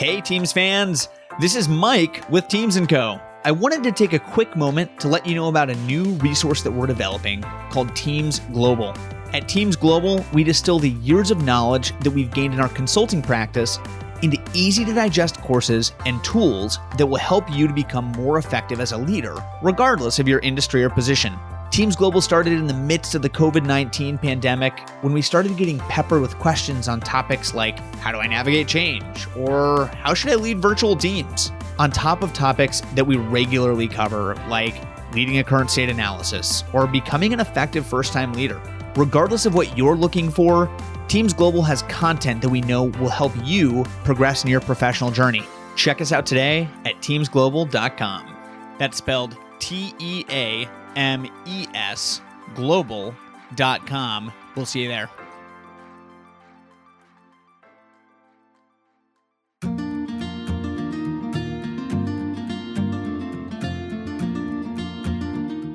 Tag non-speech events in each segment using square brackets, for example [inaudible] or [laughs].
Hey, Teames fans! This is Mike with Teames & Co. I wanted to take a quick moment to let you know about a new resource that we're developing called Teames Global. At Teames Global, we distill the years of knowledge that we've gained in our consulting practice into easy to digest courses and tools that will help you to become more effective as a leader, regardless of your industry or position. Teames Global started in the midst of the COVID 19 pandemic when we started getting peppered with questions on topics like how do I navigate change or how should I lead virtual teams? On top of topics that we regularly cover, like leading a current state analysis or becoming an effective first time leader. Regardless of what you're looking for, Teames Global has content that we know will help you progress in your professional journey. Check us out today at teamesglobal.com. That's spelled T E A M E S global.com. We'll see you there.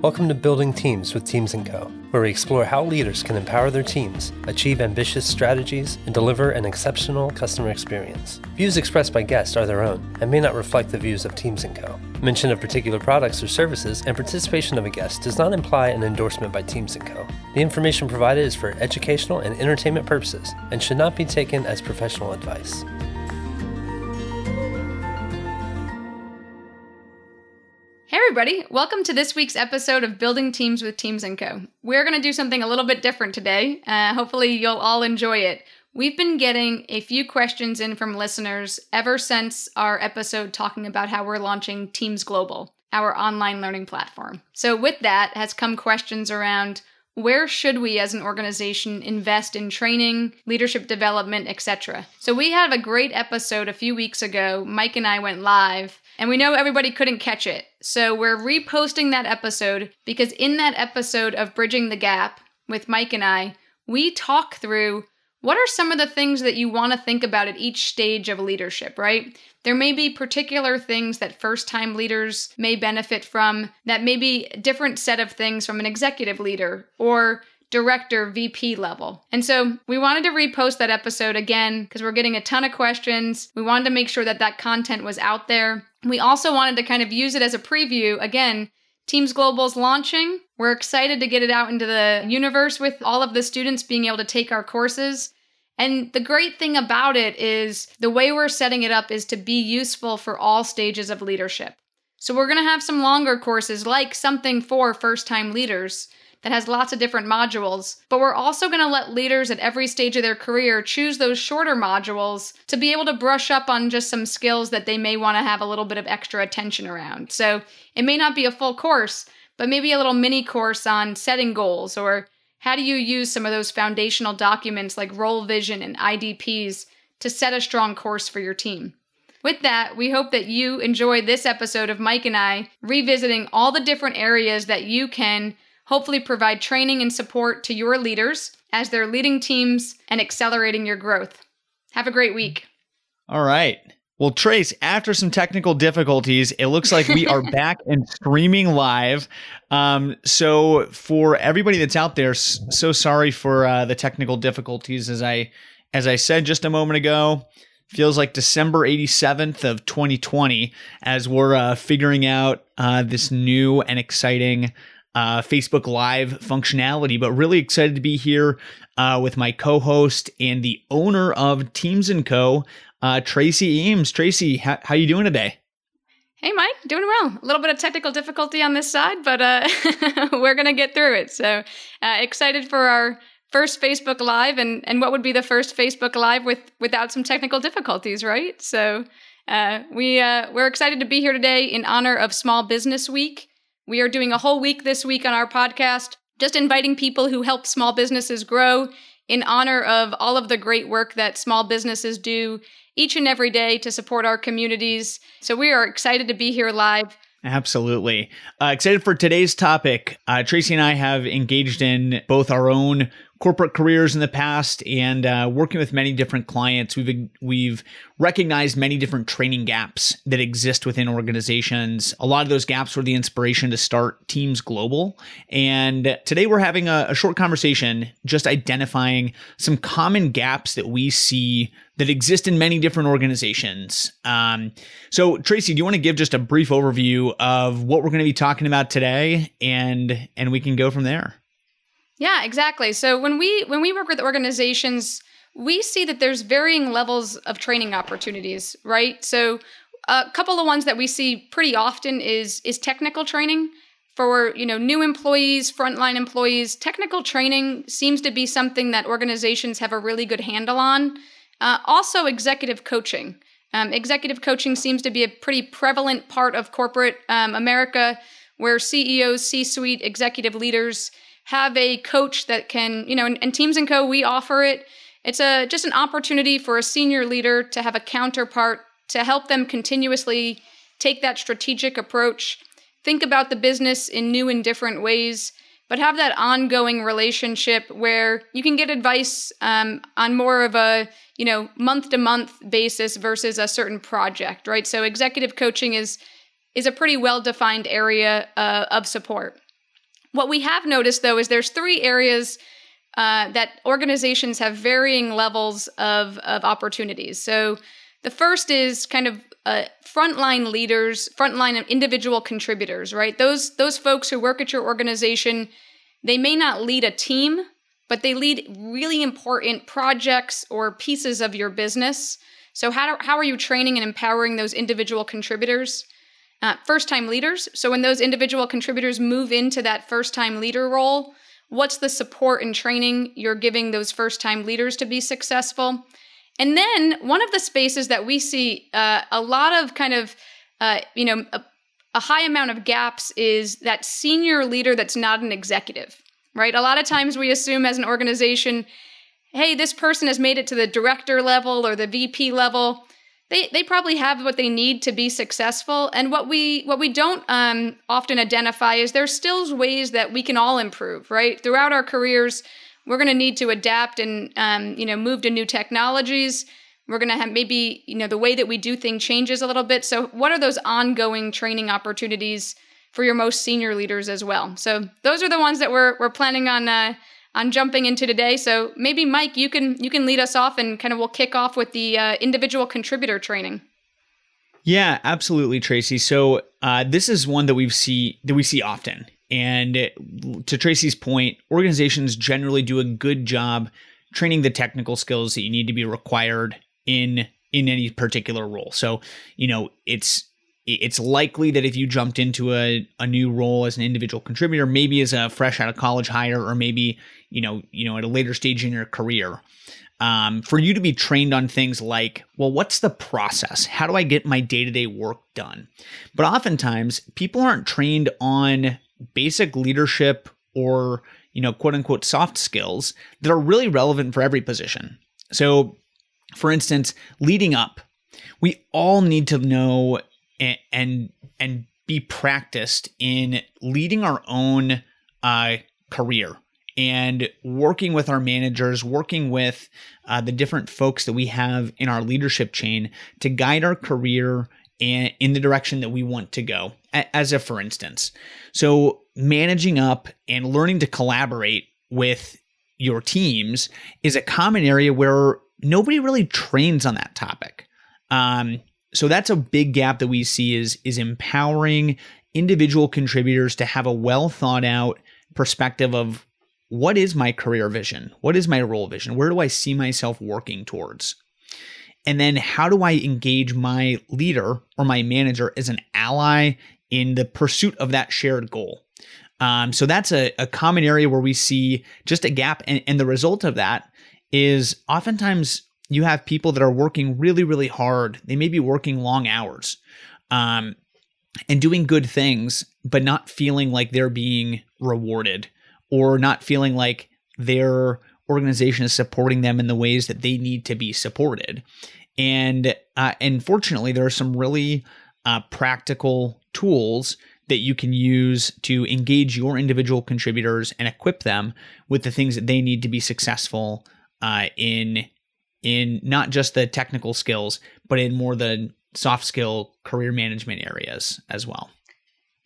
Welcome to Building Teams with Teames & Co, where we explore how leaders can empower their teams, achieve ambitious strategies, and deliver an exceptional customer experience. Views expressed by guests are their own and may not reflect the views of Teames & Co. Mention of particular products or services and participation of a guest does not imply an endorsement by Teames & Co. The information provided is for educational and entertainment purposes and should not be taken as professional advice. Everybody, welcome to this week's episode of Building Teams with Teames & Co. We're going to do something a little bit different today. Uh, hopefully you'll all enjoy it. We've been getting a few questions in from listeners ever since our episode talking about how we're launching Teames Global, our online learning platform. So with that has come questions around where should we as an organization invest in training, leadership development, etc. So we had a great episode a few weeks ago. Mike and I went live and we know everybody couldn't catch it. So we're reposting that episode because in that episode of Bridging the Gap with Mike and I, we talk through what are some of the things that you want to think about at each stage of leadership, right? There may be particular things that first time leaders may benefit from, that may be a different set of things from an executive leader or director, VP level. And so we wanted to repost that episode again because we're getting a ton of questions. We wanted to make sure that that content was out there. We also wanted to kind of use it as a preview. Again, Teames Global's launching. We're excited to get it out into the universe with all of the students being able to take our courses. And the great thing about it is the way we're setting it up is to be useful for all stages of leadership. So we're going to have some longer courses like something for first time leaders that has lots of different modules, but we're also going to let leaders at every stage of their career choose those shorter modules to be able to brush up on just some skills that they may want to have a little bit of extra attention around. So it may not be a full course, but maybe a little mini course on setting goals or how do you use some of those foundational documents like role vision and IDPs to set a strong course for your team. With that, we hope that you enjoy this episode of Mike and I revisiting all the different areas that you can hopefully provide training and support to your leaders as they're leading teams and accelerating your growth. Have a great week. All right. Well, Trace, after some technical difficulties, it looks like we are [laughs] back and streaming live. Um, so, for everybody that's out there, so sorry for uh, the technical difficulties. As I as I said just a moment ago, feels like December 87th of 2020 as we're uh, figuring out uh, this new and exciting uh, Facebook Live functionality, but really excited to be here uh, with my co-host and the owner of Teames and Co, uh, Tracy Eames. Tracy, how, how you doing today? Hey, Mike, doing well. A little bit of technical difficulty on this side, but uh, [laughs] we're gonna get through it. So uh, excited for our first Facebook Live, and and what would be the first Facebook Live with without some technical difficulties, right? So. Uh, we uh, we're excited to be here today in honor of Small Business Week. We are doing a whole week this week on our podcast, just inviting people who help small businesses grow in honor of all of the great work that small businesses do each and every day to support our communities. So we are excited to be here live. Absolutely. Uh, excited for today's topic. Uh, Tracy and I have engaged in both our own corporate careers in the past and uh, working with many different clients, we've we've recognized many different training gaps that exist within organizations. A lot of those gaps were the inspiration to start Teames Global. And today we're having a, a short conversation just identifying some common gaps that we see that exist in many different organizations. Um, so, Tracy, do you want to give just a brief overview of what we're going to be talking about today, and and we can go from there? Yeah, exactly. So when we when we work with organizations, we see that there's varying levels of training opportunities, right? So a couple of ones that we see pretty often is is technical training for you know new employees frontline employees technical training seems to be something that organizations have a really good handle on uh, also executive coaching um, executive coaching seems to be a pretty prevalent part of corporate um, america where ceos c-suite executive leaders have a coach that can, you know, and, and Teames and Co. we offer it. It's a just an opportunity for a senior leader to have a counterpart to help them continuously take that strategic approach, think about the business in new and different ways, but have that ongoing relationship where you can get advice um, on more of a you know month to month basis versus a certain project, right? So executive coaching is is a pretty well defined area uh, of support. What we have noticed though is there's three areas uh, that organizations have varying levels of, of opportunities. So the first is kind of uh, frontline leaders, frontline individual contributors, right? Those those folks who work at your organization, they may not lead a team, but they lead really important projects or pieces of your business. So how how are you training and empowering those individual contributors? Uh, first time leaders. So when those individual contributors move into that first time leader role, what's the support and training you're giving those first time leaders to be successful? And then one of the spaces that we see uh, a lot of kind of, uh, you know, a, a high amount of gaps is that senior leader that's not an executive, right? A lot of times we assume as an organization, hey, this person has made it to the director level or the VP level they they probably have what they need to be successful. And what we what we don't um, often identify is there's still ways that we can all improve right? Throughout our careers we're going to need to adapt and um, you know move to new technologies. We're going to have maybe you know the way that we do things changes a little bit. So what are those ongoing training opportunities for your most senior leaders as well? So those are the ones that we're, we're planning on uh, on jumping into today. So maybe Mike, you can you can lead us off and kind of we'll kick off with the uh, individual contributor training. Yeah, absolutely, Tracy. So uh, this is one that we see that we see often, and to Tracy's point, organizations generally do a good job training the technical skills that you need to be required in in any particular role. So you know it's it's likely that if you jumped into a, a new role as an individual contributor, maybe as a fresh out of college hire, or maybe you know you know at a later stage in your career, um, for you to be trained on things like, well, what's the process? How do I get my day to day work done? But oftentimes, people aren't trained on basic leadership or you know quote unquote soft skills that are really relevant for every position. So, for instance, leading up, we all need to know and and, and be practiced in leading our own uh, career and working with our managers, working with uh, the different folks that we have in our leadership chain to guide our career and in the direction that we want to go. As a for instance, so managing up and learning to collaborate with your teams is a common area where nobody really trains on that topic. Um, so that's a big gap that we see is is empowering individual contributors to have a well thought out perspective of what is my career vision? What is my role vision? Where do I see myself working towards? And then how do I engage my leader or my manager as an ally in the pursuit of that shared goal? Um, so that's a, a, common area where we see just a gap. And, and the result of that is oftentimes you have people that are working really, really hard. They may be working long hours um, and doing good things, but not feeling like they're being rewarded or not feeling like their organization is supporting them in the ways that they need to be supported. And uh, and fortunately, there are some really uh, practical tools that you can use to engage your individual contributors and equip them with the things that they need to be successful uh, in in not just the technical skills, but in more the soft skill career management areas as well.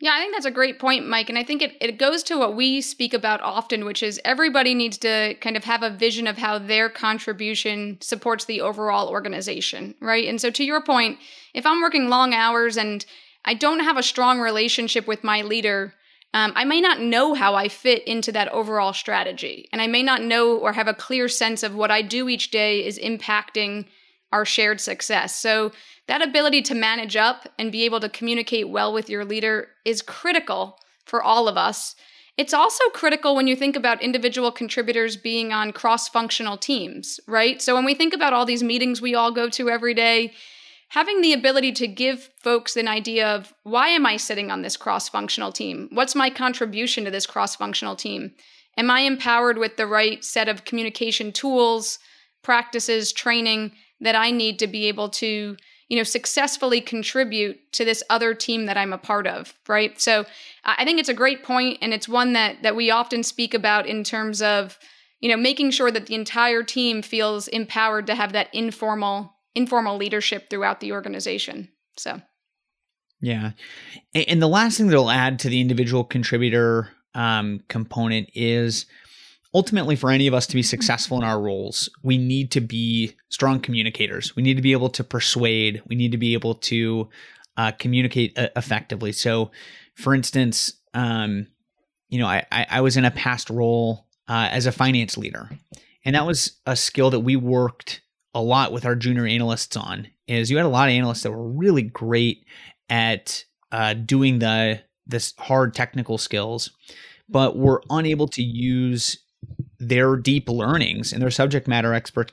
Yeah, I think that's a great point, Mike. And I think it, it goes to what we speak about often, which is everybody needs to kind of have a vision of how their contribution supports the overall organization, right? And so, to your point, if I'm working long hours and I don't have a strong relationship with my leader, um, I may not know how I fit into that overall strategy. And I may not know or have a clear sense of what I do each day is impacting our shared success. So, that ability to manage up and be able to communicate well with your leader is critical for all of us. It's also critical when you think about individual contributors being on cross functional teams, right? So, when we think about all these meetings we all go to every day, having the ability to give folks an idea of why am I sitting on this cross functional team? What's my contribution to this cross functional team? Am I empowered with the right set of communication tools, practices, training that I need to be able to, you know, successfully contribute to this other team that I'm a part of, right? So I think it's a great point and it's one that that we often speak about in terms of, you know, making sure that the entire team feels empowered to have that informal informal leadership throughout the organization. So, yeah. And the last thing that I'll add to the individual contributor um, component is ultimately for any of us to be successful in our roles, we need to be strong communicators. We need to be able to persuade. We need to be able to uh, communicate uh, effectively. So, for instance, um, you know, I, I was in a past role uh, as a finance leader, and that was a skill that we worked a lot with our junior analysts on is you had a lot of analysts that were really great at uh, doing the this hard technical skills, but were unable to use their deep learnings and their subject matter expert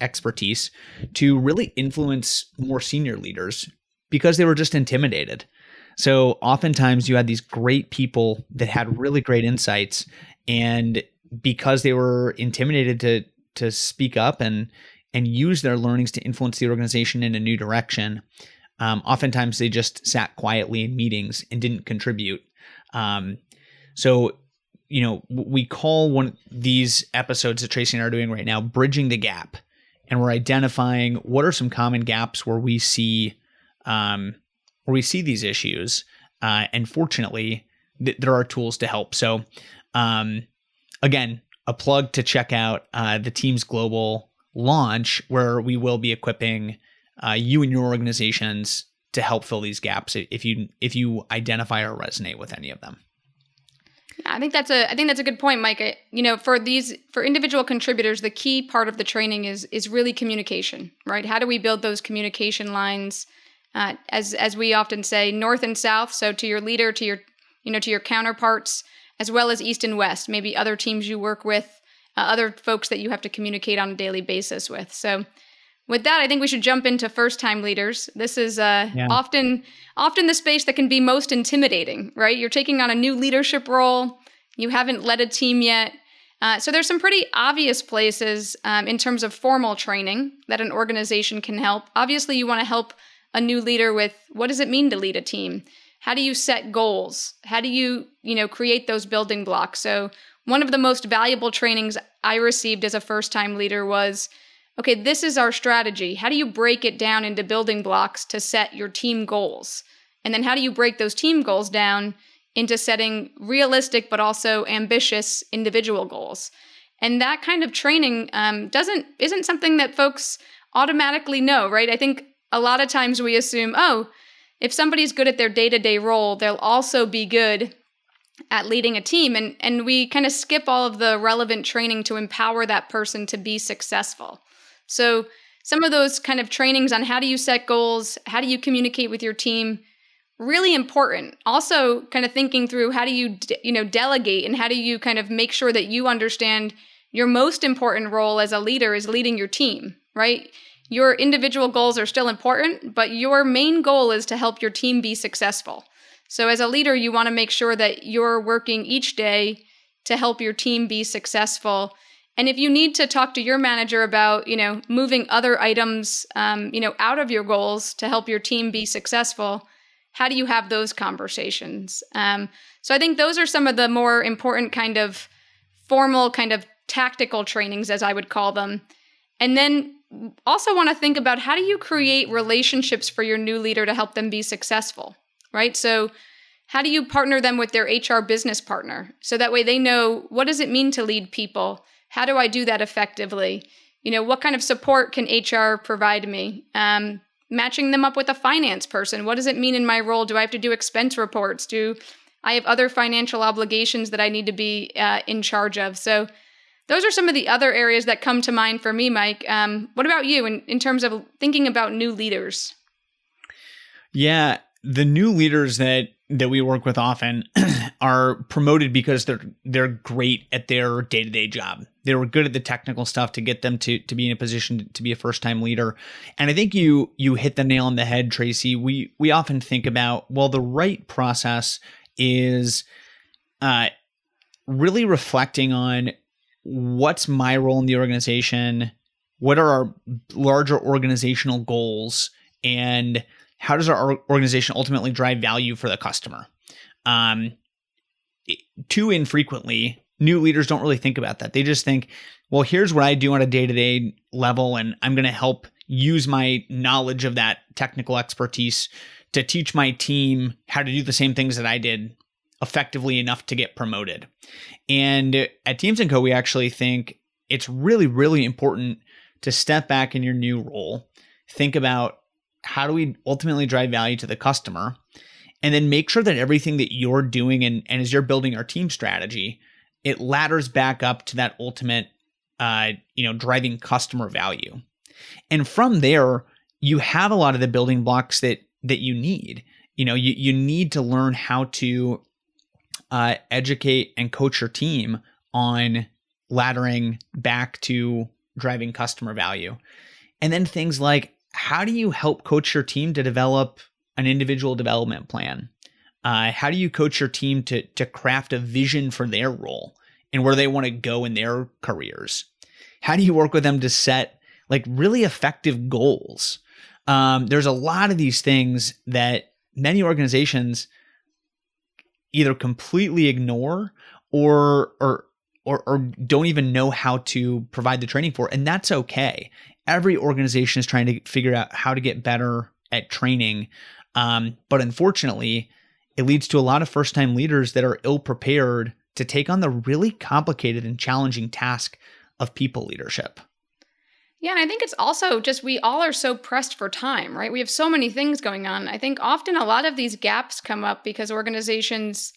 expertise to really influence more senior leaders because they were just intimidated. So oftentimes you had these great people that had really great insights and because they were intimidated to to speak up and and use their learnings to influence the organization in a new direction. Um, oftentimes, they just sat quietly in meetings and didn't contribute. Um, so, you know, we call one these episodes that Tracy and I are doing right now "bridging the gap," and we're identifying what are some common gaps where we see um, where we see these issues. Uh, and fortunately, th- there are tools to help. So, um, again, a plug to check out uh, the Teames Global launch where we will be equipping uh, you and your organizations to help fill these gaps if you if you identify or resonate with any of them. I think that's a I think that's a good point, Mike. You know, for these for individual contributors, the key part of the training is is really communication, right? How do we build those communication lines? Uh, as as we often say, north and south. So to your leader, to your you know to your counterparts, as well as east and west. Maybe other teams you work with, uh, other folks that you have to communicate on a daily basis with. So, with that, I think we should jump into first-time leaders. This is uh, yeah. often often the space that can be most intimidating, right? You're taking on a new leadership role. You haven't led a team yet. Uh, so there's some pretty obvious places um, in terms of formal training that an organization can help. Obviously, you want to help a new leader with what does it mean to lead a team? How do you set goals? How do you, you know, create those building blocks? So one of the most valuable trainings I received as a first time leader was okay, this is our strategy. How do you break it down into building blocks to set your team goals? And then how do you break those team goals down into setting realistic but also ambitious individual goals? And that kind of training um, doesn't isn't something that folks automatically know, right? I think a lot of times we assume, oh, if somebody's good at their day to day role, they'll also be good at leading a team and and we kind of skip all of the relevant training to empower that person to be successful. So some of those kind of trainings on how do you set goals, how do you communicate with your team, really important. Also kind of thinking through how do you de- you know delegate and how do you kind of make sure that you understand your most important role as a leader is leading your team, right? Your individual goals are still important, but your main goal is to help your team be successful. So, as a leader, you want to make sure that you're working each day to help your team be successful. And if you need to talk to your manager about, you know, moving other items, um, you know, out of your goals to help your team be successful, how do you have those conversations? Um, so I think those are some of the more important kind of formal, kind of tactical trainings, as I would call them. And then also want to think about how do you create relationships for your new leader to help them be successful, right? So how do you partner them with their HR business partner so that way they know what does it mean to lead people? How do I do that effectively? You know, what kind of support can HR provide me? Um, matching them up with a finance person. What does it mean in my role? Do I have to do expense reports? Do I have other financial obligations that I need to be uh, in charge of? So, those are some of the other areas that come to mind for me, Mike. Um, what about you in, in terms of thinking about new leaders? Yeah, the new leaders that that we work with often [clears throat] are promoted because they're they're great at their day-to-day job. They were good at the technical stuff to get them to to be in a position to be a first-time leader. And I think you you hit the nail on the head, Tracy. We we often think about well the right process is uh really reflecting on what's my role in the organization, what are our larger organizational goals and how does our organization ultimately drive value for the customer? Um, too infrequently, new leaders don't really think about that. They just think, well, here's what I do on a day to day level, and I'm going to help use my knowledge of that technical expertise to teach my team how to do the same things that I did effectively enough to get promoted. And at Teames & Co, we actually think it's really, really important to step back in your new role, think about how do we ultimately drive value to the customer and then make sure that everything that you're doing and, and as you're building our team strategy it ladders back up to that ultimate uh, you know driving customer value. And from there you have a lot of the building blocks that that you need. You know you, you need to learn how to uh, educate and coach your team on laddering back to driving customer value. And then things like how do you help coach your team to develop an individual development plan? Uh, how do you coach your team to to craft a vision for their role and where they want to go in their careers? How do you work with them to set like really effective goals? Um, there's a lot of these things that many organizations either completely ignore or or or, or don't even know how to provide the training for, and that's okay every organization is trying to figure out how to get better at training. Um, but unfortunately, it leads to a lot of first time leaders that are ill prepared to take on the really complicated and challenging task of people leadership. Yeah, and I think it's also just we all are so pressed for time, right? We have so many things going on. I think often a lot of these gaps come up because organizations,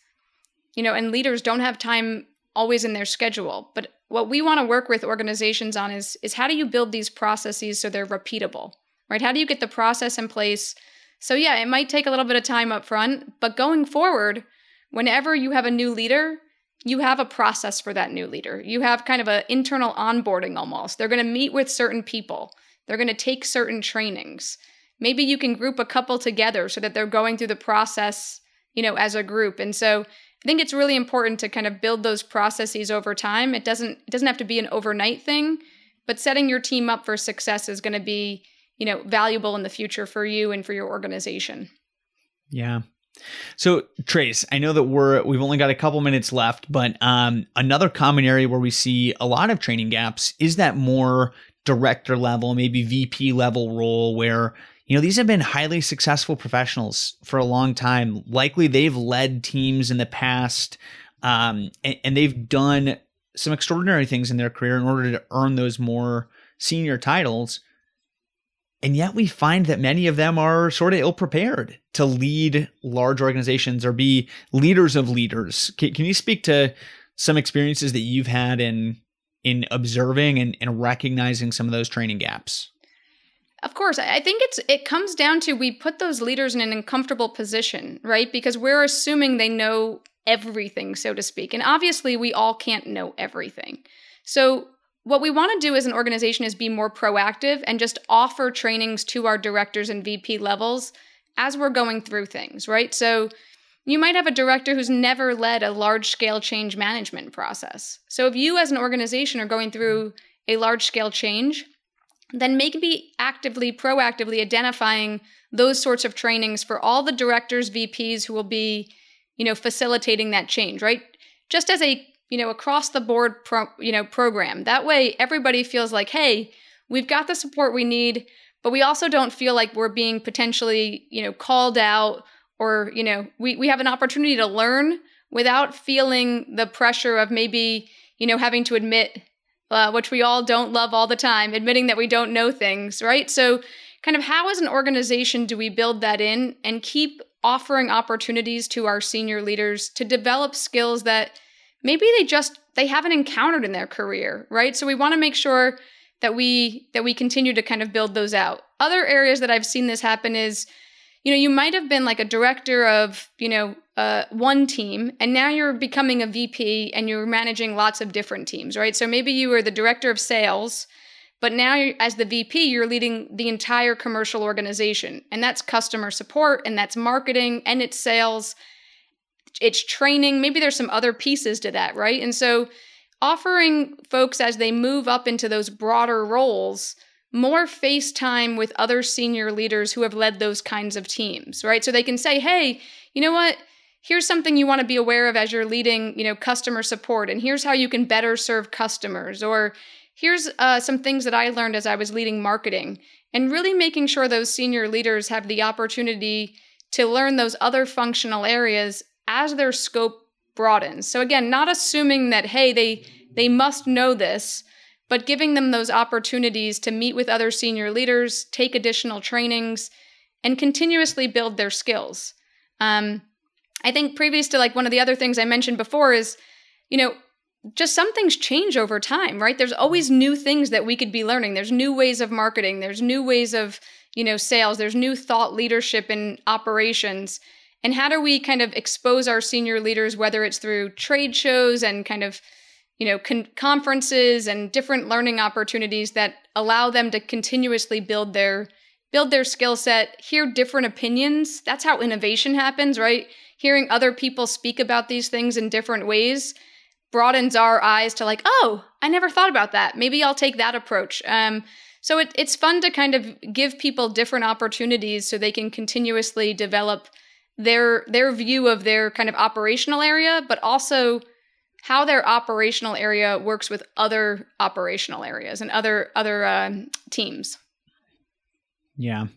you know, and leaders don't have time always in their schedule. But what we want to work with organizations on is is how do you build these processes so they're repeatable right how do you get the process in place so yeah it might take a little bit of time up front but going forward whenever you have a new leader you have a process for that new leader. You have kind of an internal onboarding almost. They're going to meet with certain people. They're going to take certain trainings. Maybe you can group a couple together so that they're going through the process you know as a group. And so I think it's really important to kind of build those processes over time. It doesn't it doesn't have to be an overnight thing, but setting your team up for success is going to be, you know, valuable in the future for you and for your organization. Yeah. So Trace, I know that we're we've only got a couple minutes left, but um, another common area where we see a lot of training gaps is that more director level, maybe VP level role where you know, these have been highly successful professionals for a long time. Likely they've led teams in the past, um, and, and they've done some extraordinary things in their career in order to earn those more senior titles. And yet we find that many of them are sort of ill prepared to lead large organizations or be leaders of leaders. Can, can you speak to some experiences that you've had in in observing and, and recognizing some of those training gaps? Of course, I think it's it comes down to we put those leaders in an uncomfortable position, right? Because we're assuming they know everything, so to speak. And obviously, we all can't know everything. So, what we want to do as an organization is be more proactive and just offer trainings to our directors and VP levels as we're going through things, right? So, you might have a director who's never led a large scale change management process. So, if you as an organization are going through a large scale change, then maybe actively, proactively identifying those sorts of trainings for all the directors, VPs who will be, you know, facilitating that change, right? Just as a, you know, across the board, pro, you know, program. That way everybody feels like, hey, we've got the support we need, but we also don't feel like we're being potentially, you know, called out or, you know, we, we have an opportunity to learn without feeling the pressure of maybe, you know, having to admit uh, which we all don't love all the time, admitting that we don't know things, right? So, kind of how as an organization do we build that in and keep offering opportunities to our senior leaders to develop skills that maybe they just they haven't encountered in their career, right? So we want to make sure that we that we continue to kind of build those out. Other areas that I've seen this happen is you know, you might have been like a director of, you know, uh, one team, and now you're becoming a VP and you're managing lots of different teams, right? So maybe you were the director of sales, but now as the VP, you're leading the entire commercial organization, and that's customer support, and that's marketing, and it's sales, it's training. Maybe there's some other pieces to that, right? And so offering folks as they move up into those broader roles more face time with other senior leaders who have led those kinds of teams, right? So they can say, hey, you know what? Here's something you want to be aware of as you're leading, you know, customer support, and here's how you can better serve customers, or here's uh, some things that I learned as I was leading marketing, and really making sure those senior leaders have the opportunity to learn those other functional areas as their scope broadens. So again, not assuming that hey, they they must know this, but giving them those opportunities to meet with other senior leaders, take additional trainings, and continuously build their skills. Um, I think previous to like one of the other things I mentioned before is, you know, just some things change over time, right? There's always new things that we could be learning. There's new ways of marketing. There's new ways of, you know, sales. There's new thought leadership and operations. And how do we kind of expose our senior leaders, whether it's through trade shows and kind of you know con- conferences and different learning opportunities that allow them to continuously build their build their skill set hear different opinions? That's how innovation happens right? Hearing other people speak about these things in different ways broadens our eyes to like oh i never thought about that. Maybe i'll take that approach. Um, so it, it's fun to kind of give people different opportunities so they can continuously develop their their view of their kind of operational area but also how their operational area works with other operational areas and other other uh, teams. Yeah.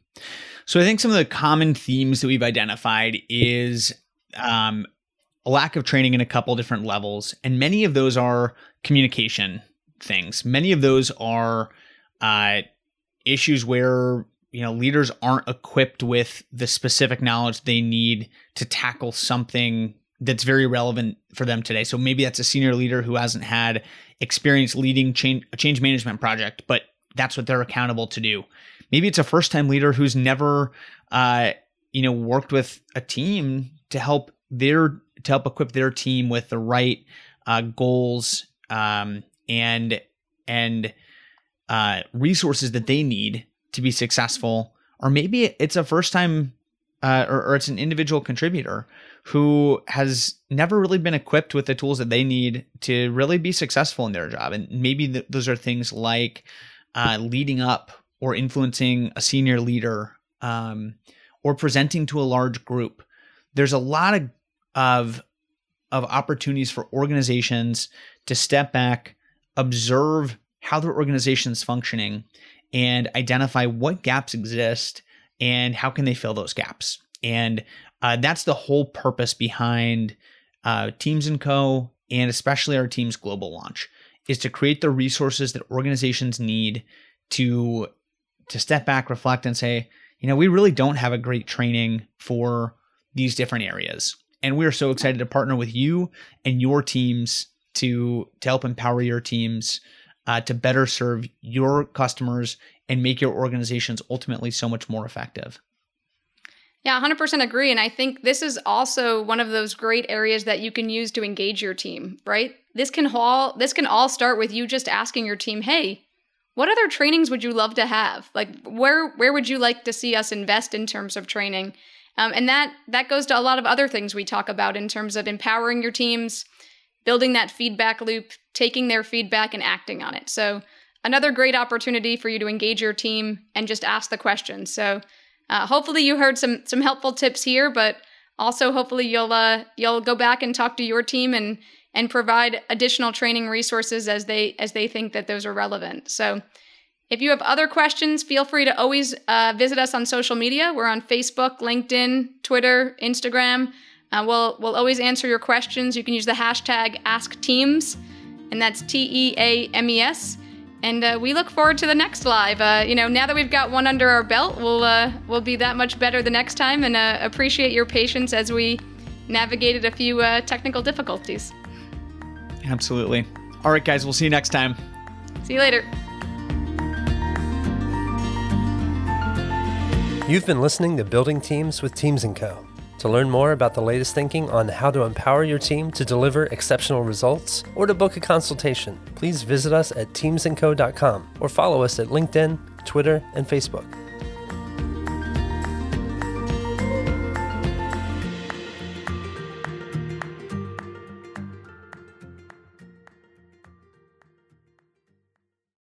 So I think some of the common themes that we've identified is um, a lack of training in a couple different levels, and many of those are communication things. Many of those are uh, issues where you know leaders aren't equipped with the specific knowledge they need to tackle something that's very relevant for them today. So maybe that's a senior leader who hasn't had experience leading change, a change management project, but that's what they're accountable to do. Maybe it's a first time leader who's never, uh, you know, worked with a team to help their to help equip their team with the right uh, goals um, and and uh, resources that they need to be successful. Or maybe it's a first time uh, or, or it's an individual contributor who has never really been equipped with the tools that they need to really be successful in their job. And maybe th- those are things like uh, leading up or influencing a senior leader um, or presenting to a large group. There's a lot of, of of opportunities for organizations to step back, observe how their organization is functioning, and identify what gaps exist and how can they fill those gaps. And uh, that's the whole purpose behind uh, Teames and Co. and especially our Teames global launch is to create the resources that organizations need to to step back, reflect, and say, you know, we really don't have a great training for these different areas. And we are so excited to partner with you and your teams to to help empower your teams uh, to better serve your customers and make your organizations ultimately so much more effective. Yeah, 100% agree. And I think this is also one of those great areas that you can use to engage your team, right? This can all this can all start with you just asking your team, "Hey, what other trainings would you love to have? Like where where would you like to see us invest in terms of training?" Um, and that that goes to a lot of other things we talk about in terms of empowering your teams, building that feedback loop, taking their feedback and acting on it. So another great opportunity for you to engage your team and just ask the questions. So uh, hopefully you heard some some helpful tips here, but also hopefully you'll uh, you'll go back and talk to your team and and provide additional training resources as they as they think that those are relevant. So if you have other questions, feel free to always uh, visit us on social media. We're on Facebook, LinkedIn, Twitter, Instagram. Uh, we'll we'll always answer your questions. You can use the hashtag AskTeames, and that's T E A M E S. And uh, we look forward to the next live. Uh, you know, now that we've got one under our belt, we'll uh, we'll be that much better the next time. And uh, appreciate your patience as we navigated a few technical difficulties. Absolutely. All right, guys. We'll see you next time. See you later. You've been listening to Building Teams with Teames & Co. To learn more about the latest thinking on how to empower your team to deliver exceptional results or to book a consultation, please visit us at teamesandco.com or follow us at LinkedIn, Twitter, and Facebook.